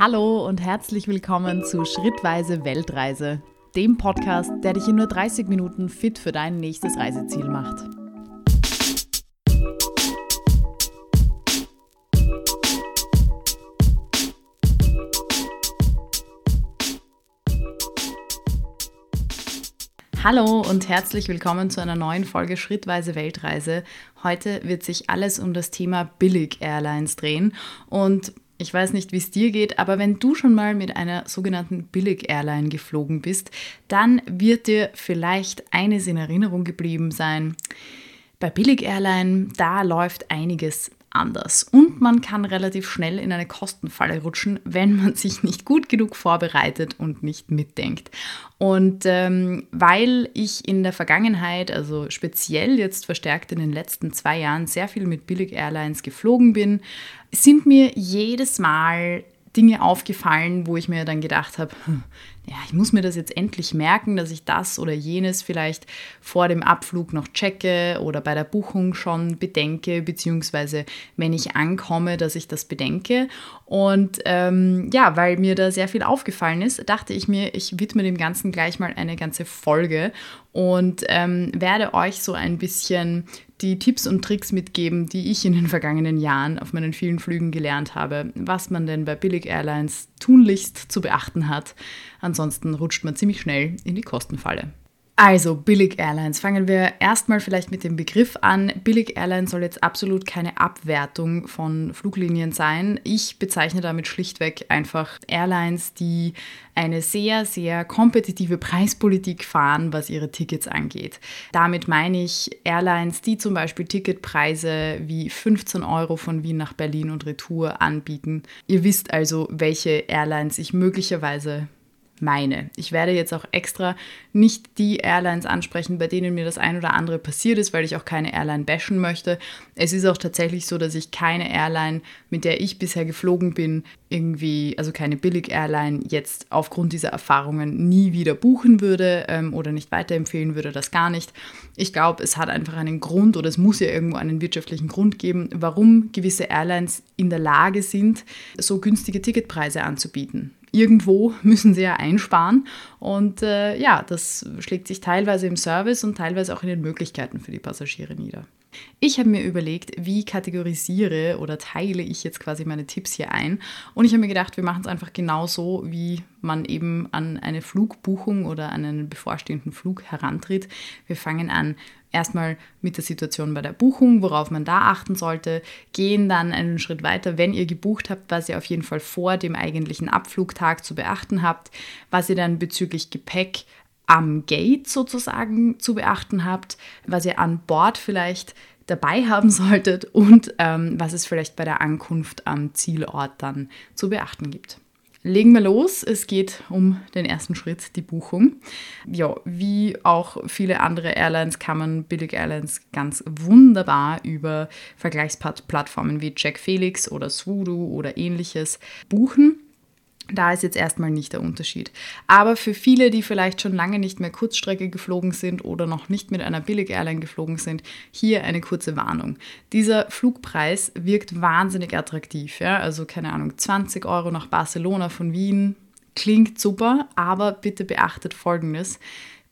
Hallo und herzlich willkommen zu Schrittweise Weltreise, dem Podcast, der dich in nur 30 Minuten fit für dein nächstes Reiseziel macht. Hallo und herzlich willkommen zu einer neuen Folge Schrittweise Weltreise. Heute wird sich alles um das Thema Billig Airlines drehen und ich weiß nicht, wie es dir geht, aber wenn du schon mal mit einer sogenannten Billig-Airline geflogen bist, dann wird dir vielleicht eines in Erinnerung geblieben sein. Bei Billig-Airline, da läuft einiges anders. Und man kann relativ schnell in eine Kostenfalle rutschen, wenn man sich nicht gut genug vorbereitet und nicht mitdenkt. Und ähm, weil ich in der Vergangenheit, also speziell jetzt verstärkt in den letzten zwei Jahren, sehr viel mit Billig-Airlines geflogen bin, sind mir jedes Mal Dinge aufgefallen, wo ich mir dann gedacht habe, hm, ja, ich muss mir das jetzt endlich merken, dass ich das oder jenes vielleicht vor dem Abflug noch checke oder bei der Buchung schon bedenke, beziehungsweise wenn ich ankomme, dass ich das bedenke. Und ähm, ja, weil mir da sehr viel aufgefallen ist, dachte ich mir, ich widme dem Ganzen gleich mal eine ganze Folge und ähm, werde euch so ein bisschen die Tipps und Tricks mitgeben, die ich in den vergangenen Jahren auf meinen vielen Flügen gelernt habe, was man denn bei Billig Airlines tunlichst zu beachten hat. Ansonsten rutscht man ziemlich schnell in die Kostenfalle. Also Billig Airlines. Fangen wir erstmal vielleicht mit dem Begriff an. Billig Airlines soll jetzt absolut keine Abwertung von Fluglinien sein. Ich bezeichne damit schlichtweg einfach Airlines, die eine sehr, sehr kompetitive Preispolitik fahren, was ihre Tickets angeht. Damit meine ich Airlines, die zum Beispiel Ticketpreise wie 15 Euro von Wien nach Berlin und Retour anbieten. Ihr wisst also, welche Airlines ich möglicherweise meine. Ich werde jetzt auch extra nicht die Airlines ansprechen, bei denen mir das ein oder andere passiert ist, weil ich auch keine Airline bashen möchte. Es ist auch tatsächlich so, dass ich keine Airline, mit der ich bisher geflogen bin, irgendwie, also keine Billig-Airline, jetzt aufgrund dieser Erfahrungen nie wieder buchen würde ähm, oder nicht weiterempfehlen würde, das gar nicht. Ich glaube, es hat einfach einen Grund oder es muss ja irgendwo einen wirtschaftlichen Grund geben, warum gewisse Airlines in der Lage sind, so günstige Ticketpreise anzubieten irgendwo müssen sie ja einsparen. Und äh, ja, das schlägt sich teilweise im Service und teilweise auch in den Möglichkeiten für die Passagiere nieder. Ich habe mir überlegt, wie kategorisiere oder teile ich jetzt quasi meine Tipps hier ein. Und ich habe mir gedacht, wir machen es einfach genauso, wie man eben an eine Flugbuchung oder an einen bevorstehenden Flug herantritt. Wir fangen an erstmal mit der Situation bei der Buchung, worauf man da achten sollte, gehen dann einen Schritt weiter, wenn ihr gebucht habt, was ihr auf jeden Fall vor dem eigentlichen Abflugtag zu beachten habt, was ihr dann bezüglich Gepäck am Gate sozusagen zu beachten habt, was ihr an Bord vielleicht dabei haben solltet und ähm, was es vielleicht bei der Ankunft am Zielort dann zu beachten gibt. Legen wir los. Es geht um den ersten Schritt, die Buchung. Ja, wie auch viele andere Airlines kann man Billig Airlines ganz wunderbar über Vergleichsplattformen wie Jack Felix oder Swoodoo oder ähnliches buchen. Da ist jetzt erstmal nicht der Unterschied. Aber für viele, die vielleicht schon lange nicht mehr Kurzstrecke geflogen sind oder noch nicht mit einer Billig-Airline geflogen sind, hier eine kurze Warnung. Dieser Flugpreis wirkt wahnsinnig attraktiv. Ja? Also keine Ahnung, 20 Euro nach Barcelona von Wien klingt super, aber bitte beachtet Folgendes.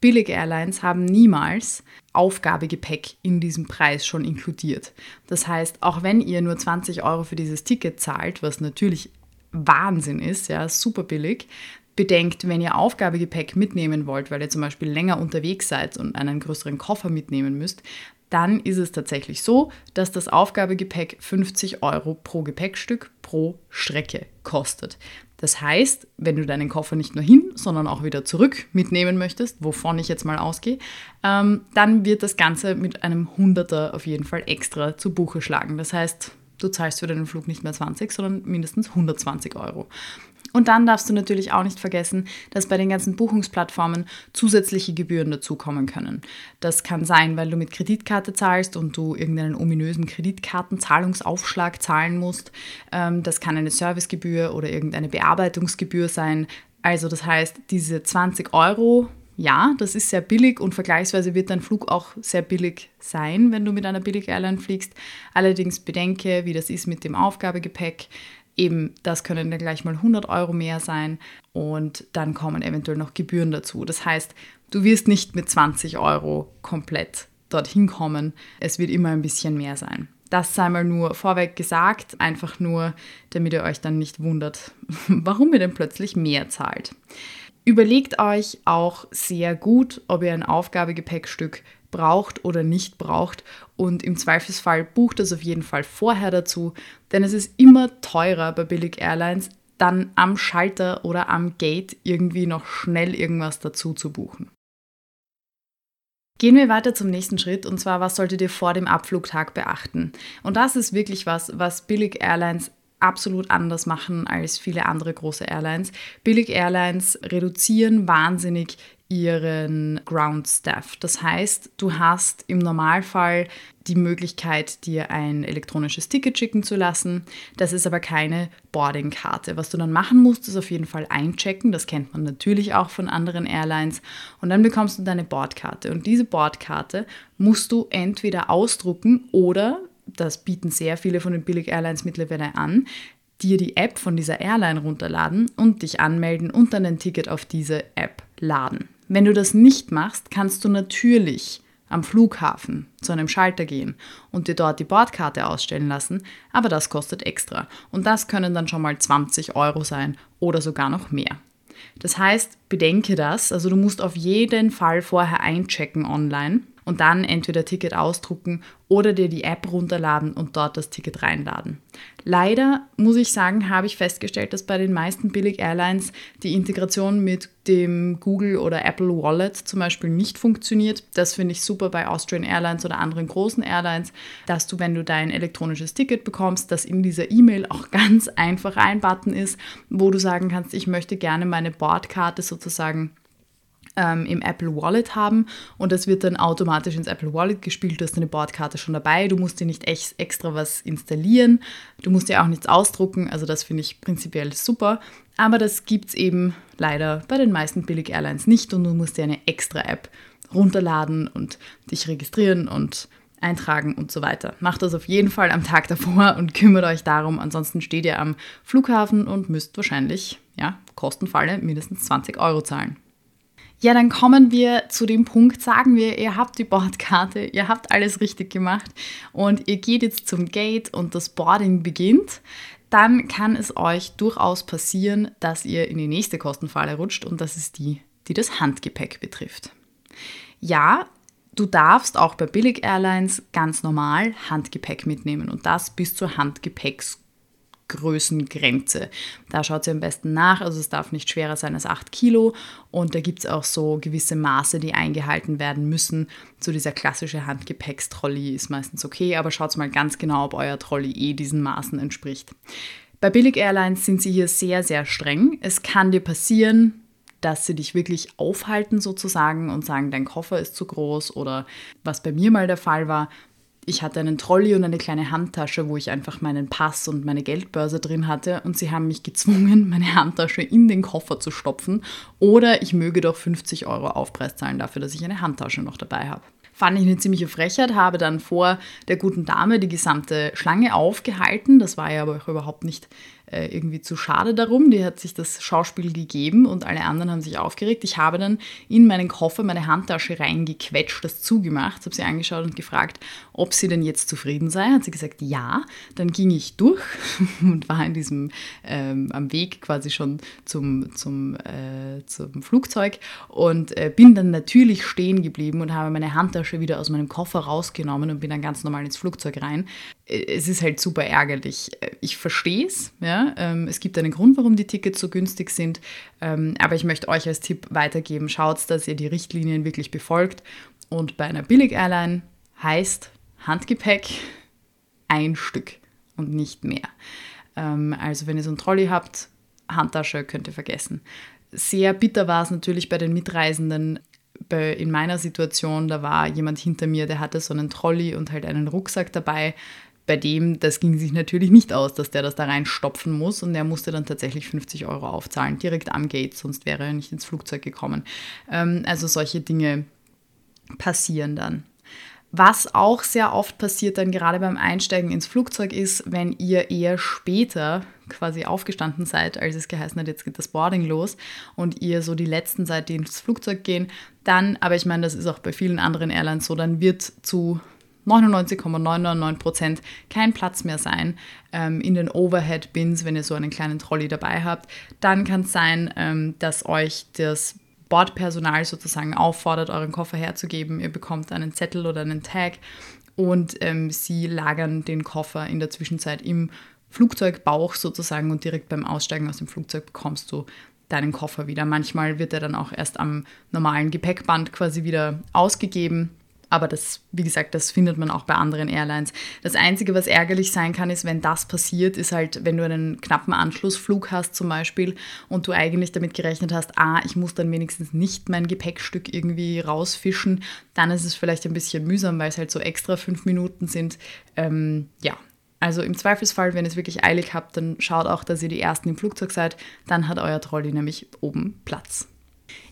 Billig-Airlines haben niemals Aufgabegepäck in diesem Preis schon inkludiert. Das heißt, auch wenn ihr nur 20 Euro für dieses Ticket zahlt, was natürlich Wahnsinn ist, ja, super billig. Bedenkt, wenn ihr Aufgabegepäck mitnehmen wollt, weil ihr zum Beispiel länger unterwegs seid und einen größeren Koffer mitnehmen müsst, dann ist es tatsächlich so, dass das Aufgabegepäck 50 Euro pro Gepäckstück pro Strecke kostet. Das heißt, wenn du deinen Koffer nicht nur hin, sondern auch wieder zurück mitnehmen möchtest, wovon ich jetzt mal ausgehe, ähm, dann wird das Ganze mit einem Hunderter auf jeden Fall extra zu Buche schlagen. Das heißt, du zahlst für deinen Flug nicht mehr 20, sondern mindestens 120 Euro. Und dann darfst du natürlich auch nicht vergessen, dass bei den ganzen Buchungsplattformen zusätzliche Gebühren dazukommen können. Das kann sein, weil du mit Kreditkarte zahlst und du irgendeinen ominösen Kreditkartenzahlungsaufschlag zahlen musst. Ähm, das kann eine Servicegebühr oder irgendeine Bearbeitungsgebühr sein. Also das heißt, diese 20 Euro ja, das ist sehr billig und vergleichsweise wird dein Flug auch sehr billig sein, wenn du mit einer Billig-Airline fliegst. Allerdings bedenke, wie das ist mit dem Aufgabegepäck. Eben, das können dann gleich mal 100 Euro mehr sein und dann kommen eventuell noch Gebühren dazu. Das heißt, du wirst nicht mit 20 Euro komplett dorthin kommen. Es wird immer ein bisschen mehr sein. Das sei mal nur vorweg gesagt, einfach nur, damit ihr euch dann nicht wundert, warum ihr denn plötzlich mehr zahlt. Überlegt euch auch sehr gut, ob ihr ein Aufgabegepäckstück braucht oder nicht braucht und im Zweifelsfall bucht das auf jeden Fall vorher dazu, denn es ist immer teurer bei Billig Airlines, dann am Schalter oder am Gate irgendwie noch schnell irgendwas dazu zu buchen. Gehen wir weiter zum nächsten Schritt und zwar, was solltet ihr vor dem Abflugtag beachten? Und das ist wirklich was, was Billig Airlines absolut anders machen als viele andere große Airlines. Billig Airlines reduzieren wahnsinnig ihren Ground Staff. Das heißt, du hast im Normalfall die Möglichkeit, dir ein elektronisches Ticket schicken zu lassen. Das ist aber keine Boardingkarte. Was du dann machen musst, ist auf jeden Fall einchecken. Das kennt man natürlich auch von anderen Airlines. Und dann bekommst du deine Bordkarte. Und diese Bordkarte musst du entweder ausdrucken oder, das bieten sehr viele von den Billig Airlines mittlerweile an, dir die App von dieser Airline runterladen und dich anmelden und dann ein Ticket auf diese App laden. Wenn du das nicht machst, kannst du natürlich am Flughafen zu einem Schalter gehen und dir dort die Bordkarte ausstellen lassen, aber das kostet extra. Und das können dann schon mal 20 Euro sein oder sogar noch mehr. Das heißt, bedenke das, also du musst auf jeden Fall vorher einchecken online und dann entweder Ticket ausdrucken oder dir die App runterladen und dort das Ticket reinladen. Leider muss ich sagen, habe ich festgestellt, dass bei den meisten Billig-Airlines die Integration mit dem Google oder Apple Wallet zum Beispiel nicht funktioniert. Das finde ich super bei Austrian Airlines oder anderen großen Airlines, dass du, wenn du dein elektronisches Ticket bekommst, dass in dieser E-Mail auch ganz einfach ein Button ist, wo du sagen kannst, ich möchte gerne meine Bordkarte sozusagen ähm, im Apple Wallet haben und das wird dann automatisch ins Apple Wallet gespielt. Du hast eine Bordkarte schon dabei, du musst dir nicht echt extra was installieren, du musst dir auch nichts ausdrucken, also das finde ich prinzipiell super. Aber das gibt es eben leider bei den meisten Billig-Airlines nicht und du musst dir eine extra App runterladen und dich registrieren und eintragen und so weiter. Macht das auf jeden Fall am Tag davor und kümmert euch darum. Ansonsten steht ihr am Flughafen und müsst wahrscheinlich, ja, Kostenfalle mindestens 20 Euro zahlen. Ja, dann kommen wir zu dem Punkt, sagen wir, ihr habt die Bordkarte, ihr habt alles richtig gemacht und ihr geht jetzt zum Gate und das Boarding beginnt, dann kann es euch durchaus passieren, dass ihr in die nächste Kostenfalle rutscht und das ist die, die das Handgepäck betrifft. Ja, du darfst auch bei Billig Airlines ganz normal Handgepäck mitnehmen und das bis zur Handgepäcksgröße. Größengrenze. Da schaut sie am besten nach, also es darf nicht schwerer sein als 8 Kilo und da gibt es auch so gewisse Maße, die eingehalten werden müssen. So dieser klassische Handgepäckstrolli ist meistens okay, aber schaut mal ganz genau, ob euer Trolley eh diesen Maßen entspricht. Bei Billig Airlines sind sie hier sehr, sehr streng. Es kann dir passieren, dass sie dich wirklich aufhalten sozusagen und sagen, dein Koffer ist zu groß oder was bei mir mal der Fall war, ich hatte einen Trolley und eine kleine Handtasche, wo ich einfach meinen Pass und meine Geldbörse drin hatte und sie haben mich gezwungen, meine Handtasche in den Koffer zu stopfen oder ich möge doch 50 Euro Aufpreis zahlen dafür, dass ich eine Handtasche noch dabei habe. Fand ich eine ziemliche Frechheit, habe dann vor der guten Dame die gesamte Schlange aufgehalten. Das war ja aber auch überhaupt nicht äh, irgendwie zu schade darum. Die hat sich das Schauspiel gegeben und alle anderen haben sich aufgeregt. Ich habe dann in meinen Koffer meine Handtasche reingequetscht, das zugemacht, habe sie angeschaut und gefragt, ob sie denn jetzt zufrieden sei. Hat sie gesagt, ja. Dann ging ich durch und war in diesem, ähm, am Weg quasi schon zum, zum, äh, zum Flugzeug und äh, bin dann natürlich stehen geblieben und habe meine Handtasche wieder aus meinem Koffer rausgenommen und bin dann ganz normal ins Flugzeug rein. Äh, es ist halt super ärgerlich. Ich verstehe es, ja. Ähm, es gibt einen Grund, warum die Tickets so günstig sind. Ähm, aber ich möchte euch als Tipp weitergeben, schaut, dass ihr die Richtlinien wirklich befolgt. Und bei einer Billig-Airline heißt Handgepäck ein Stück und nicht mehr. Ähm, also wenn ihr so einen Trolley habt, Handtasche könnt ihr vergessen. Sehr bitter war es natürlich bei den Mitreisenden, in meiner Situation, da war jemand hinter mir, der hatte so einen Trolley und halt einen Rucksack dabei bei dem, das ging sich natürlich nicht aus, dass der das da reinstopfen muss und er musste dann tatsächlich 50 Euro aufzahlen, direkt am Gate, sonst wäre er nicht ins Flugzeug gekommen. Ähm, also solche Dinge passieren dann. Was auch sehr oft passiert dann gerade beim Einsteigen ins Flugzeug ist, wenn ihr eher später quasi aufgestanden seid, als es geheißen hat, jetzt geht das Boarding los und ihr so die letzten seid, die ins Flugzeug gehen, dann, aber ich meine, das ist auch bei vielen anderen Airlines so, dann wird zu 99,999 Prozent kein Platz mehr sein ähm, in den Overhead-Bins, wenn ihr so einen kleinen Trolley dabei habt. Dann kann es sein, ähm, dass euch das Bordpersonal sozusagen auffordert, euren Koffer herzugeben. Ihr bekommt einen Zettel oder einen Tag und ähm, sie lagern den Koffer in der Zwischenzeit im Flugzeugbauch sozusagen und direkt beim Aussteigen aus dem Flugzeug bekommst du deinen Koffer wieder. Manchmal wird er dann auch erst am normalen Gepäckband quasi wieder ausgegeben aber das, wie gesagt, das findet man auch bei anderen Airlines. Das Einzige, was ärgerlich sein kann, ist, wenn das passiert, ist halt, wenn du einen knappen Anschlussflug hast zum Beispiel und du eigentlich damit gerechnet hast, ah, ich muss dann wenigstens nicht mein Gepäckstück irgendwie rausfischen, dann ist es vielleicht ein bisschen mühsam, weil es halt so extra fünf Minuten sind. Ähm, ja, also im Zweifelsfall, wenn ihr es wirklich eilig habt, dann schaut auch, dass ihr die Ersten im Flugzeug seid. Dann hat euer Trolley nämlich oben Platz.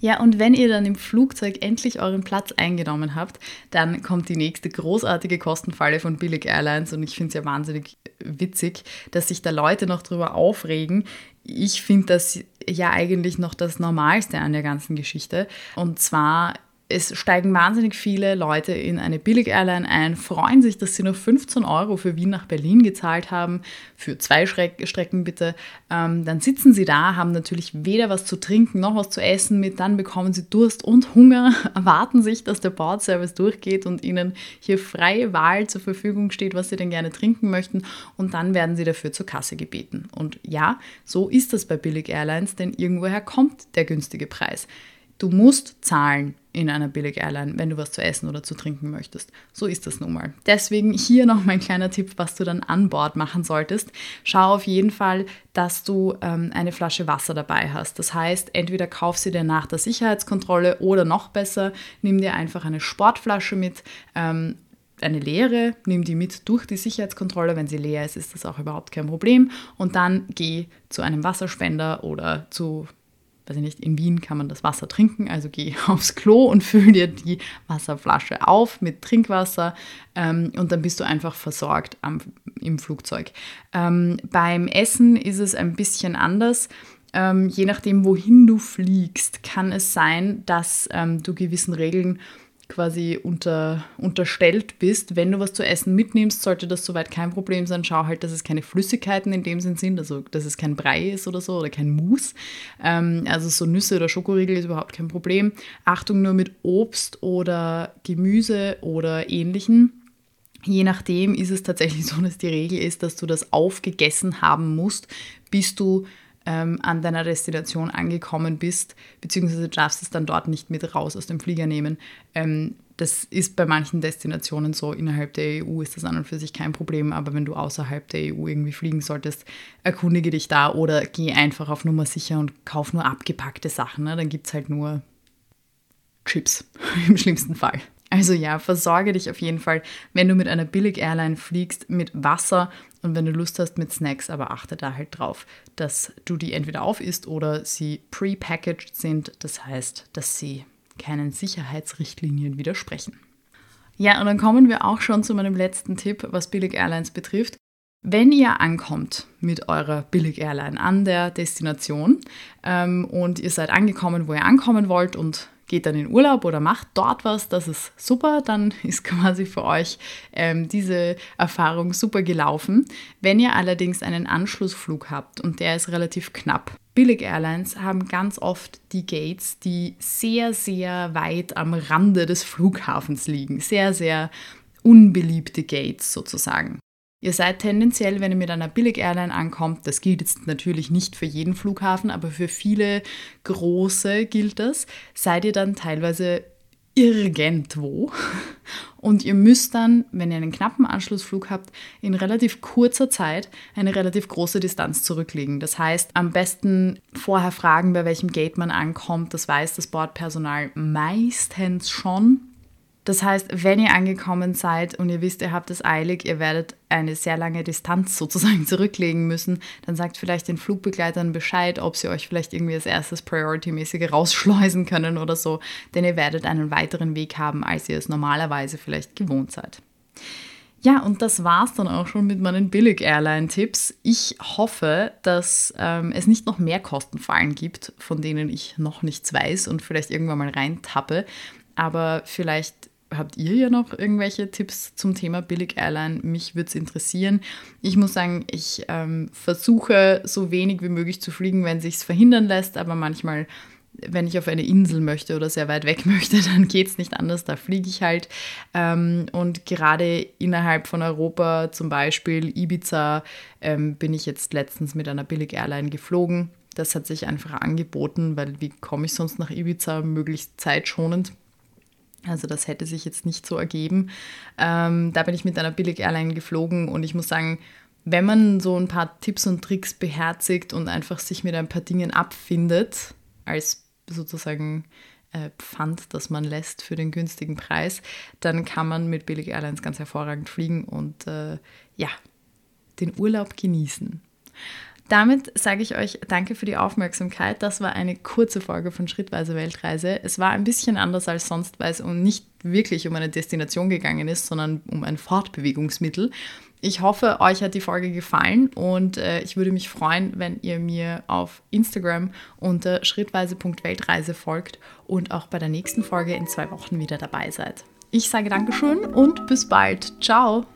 Ja, und wenn ihr dann im Flugzeug endlich euren Platz eingenommen habt, dann kommt die nächste großartige Kostenfalle von Billig Airlines und ich finde es ja wahnsinnig witzig, dass sich da Leute noch drüber aufregen. Ich finde das ja eigentlich noch das Normalste an der ganzen Geschichte. Und zwar es steigen wahnsinnig viele Leute in eine Billig-Airline ein, freuen sich, dass sie nur 15 Euro für Wien nach Berlin gezahlt haben, für zwei Strecken bitte. Ähm, dann sitzen sie da, haben natürlich weder was zu trinken noch was zu essen mit, dann bekommen sie Durst und Hunger, erwarten sich, dass der Bordservice durchgeht und ihnen hier freie Wahl zur Verfügung steht, was sie denn gerne trinken möchten und dann werden sie dafür zur Kasse gebeten. Und ja, so ist das bei Billig-Airlines, denn irgendwoher kommt der günstige Preis. Du musst zahlen in einer Billig-Airline, wenn du was zu essen oder zu trinken möchtest. So ist das nun mal. Deswegen hier noch mein kleiner Tipp, was du dann an Bord machen solltest. Schau auf jeden Fall, dass du ähm, eine Flasche Wasser dabei hast. Das heißt, entweder kauf sie dir nach der Sicherheitskontrolle oder noch besser, nimm dir einfach eine Sportflasche mit. Ähm, eine leere, nimm die mit durch die Sicherheitskontrolle. Wenn sie leer ist, ist das auch überhaupt kein Problem. Und dann geh zu einem Wasserspender oder zu weiß ich nicht, in Wien kann man das Wasser trinken, also geh aufs Klo und füll dir die Wasserflasche auf mit Trinkwasser ähm, und dann bist du einfach versorgt am, im Flugzeug. Ähm, beim Essen ist es ein bisschen anders. Ähm, je nachdem, wohin du fliegst, kann es sein, dass ähm, du gewissen Regeln quasi unter, unterstellt bist. Wenn du was zu essen mitnimmst, sollte das soweit kein Problem sein. Schau halt, dass es keine Flüssigkeiten in dem Sinn sind, also dass es kein Brei ist oder so oder kein Mousse. Ähm, also so Nüsse oder Schokoriegel ist überhaupt kein Problem. Achtung nur mit Obst oder Gemüse oder ähnlichen. Je nachdem ist es tatsächlich so, dass die Regel ist, dass du das aufgegessen haben musst, bis du ähm, an deiner Destination angekommen bist, beziehungsweise darfst es dann dort nicht mit raus aus dem Flieger nehmen. Ähm, das ist bei manchen Destinationen so. Innerhalb der EU ist das an und für sich kein Problem, aber wenn du außerhalb der EU irgendwie fliegen solltest, erkundige dich da oder geh einfach auf Nummer sicher und kauf nur abgepackte Sachen. Ne? Dann gibt es halt nur Chips im schlimmsten Fall. Also ja, versorge dich auf jeden Fall, wenn du mit einer Billig-Airline fliegst, mit Wasser und wenn du Lust hast mit Snacks, aber achte da halt drauf, dass du die entweder aufisst oder sie pre-packaged sind, das heißt, dass sie keinen Sicherheitsrichtlinien widersprechen. Ja, und dann kommen wir auch schon zu meinem letzten Tipp, was Billig Airlines betrifft. Wenn ihr ankommt mit eurer Billig-Airline an der Destination ähm, und ihr seid angekommen, wo ihr ankommen wollt und geht dann in Urlaub oder macht dort was, das ist super, dann ist quasi für euch ähm, diese Erfahrung super gelaufen. Wenn ihr allerdings einen Anschlussflug habt und der ist relativ knapp, Billig Airlines haben ganz oft die Gates, die sehr, sehr weit am Rande des Flughafens liegen. Sehr, sehr unbeliebte Gates sozusagen. Ihr seid tendenziell, wenn ihr mit einer Billig-Airline ankommt, das gilt jetzt natürlich nicht für jeden Flughafen, aber für viele große gilt das, seid ihr dann teilweise irgendwo und ihr müsst dann, wenn ihr einen knappen Anschlussflug habt, in relativ kurzer Zeit eine relativ große Distanz zurücklegen. Das heißt, am besten vorher fragen, bei welchem Gate man ankommt. Das weiß das Bordpersonal meistens schon. Das heißt, wenn ihr angekommen seid und ihr wisst, ihr habt es eilig, ihr werdet eine sehr lange Distanz sozusagen zurücklegen müssen, dann sagt vielleicht den Flugbegleitern Bescheid, ob sie euch vielleicht irgendwie als erstes Priority-mäßige rausschleusen können oder so, denn ihr werdet einen weiteren Weg haben, als ihr es normalerweise vielleicht gewohnt seid. Ja, und das war's dann auch schon mit meinen Billig-Airline-Tipps. Ich hoffe, dass ähm, es nicht noch mehr Kostenfallen gibt, von denen ich noch nichts weiß und vielleicht irgendwann mal reintappe. Aber vielleicht habt ihr ja noch irgendwelche Tipps zum Thema Billig-Airline? Mich würde es interessieren. Ich muss sagen, ich ähm, versuche so wenig wie möglich zu fliegen, wenn sich verhindern lässt, aber manchmal wenn ich auf eine Insel möchte oder sehr weit weg möchte, dann geht es nicht anders, da fliege ich halt. Ähm, und gerade innerhalb von Europa, zum Beispiel Ibiza, ähm, bin ich jetzt letztens mit einer Billig-Airline geflogen. Das hat sich einfach angeboten, weil wie komme ich sonst nach Ibiza möglichst zeitschonend? Also das hätte sich jetzt nicht so ergeben. Ähm, da bin ich mit einer Billig-Airline geflogen und ich muss sagen, wenn man so ein paar Tipps und Tricks beherzigt und einfach sich mit ein paar Dingen abfindet, als sozusagen äh, Pfand, das man lässt für den günstigen Preis, dann kann man mit Billig Airlines ganz hervorragend fliegen und äh, ja, den Urlaub genießen. Damit sage ich euch danke für die Aufmerksamkeit. Das war eine kurze Folge von Schrittweise Weltreise. Es war ein bisschen anders als sonst, weil es nicht wirklich um eine Destination gegangen ist, sondern um ein Fortbewegungsmittel. Ich hoffe, euch hat die Folge gefallen und äh, ich würde mich freuen, wenn ihr mir auf Instagram unter schrittweise.weltreise folgt und auch bei der nächsten Folge in zwei Wochen wieder dabei seid. Ich sage Dankeschön und bis bald. Ciao!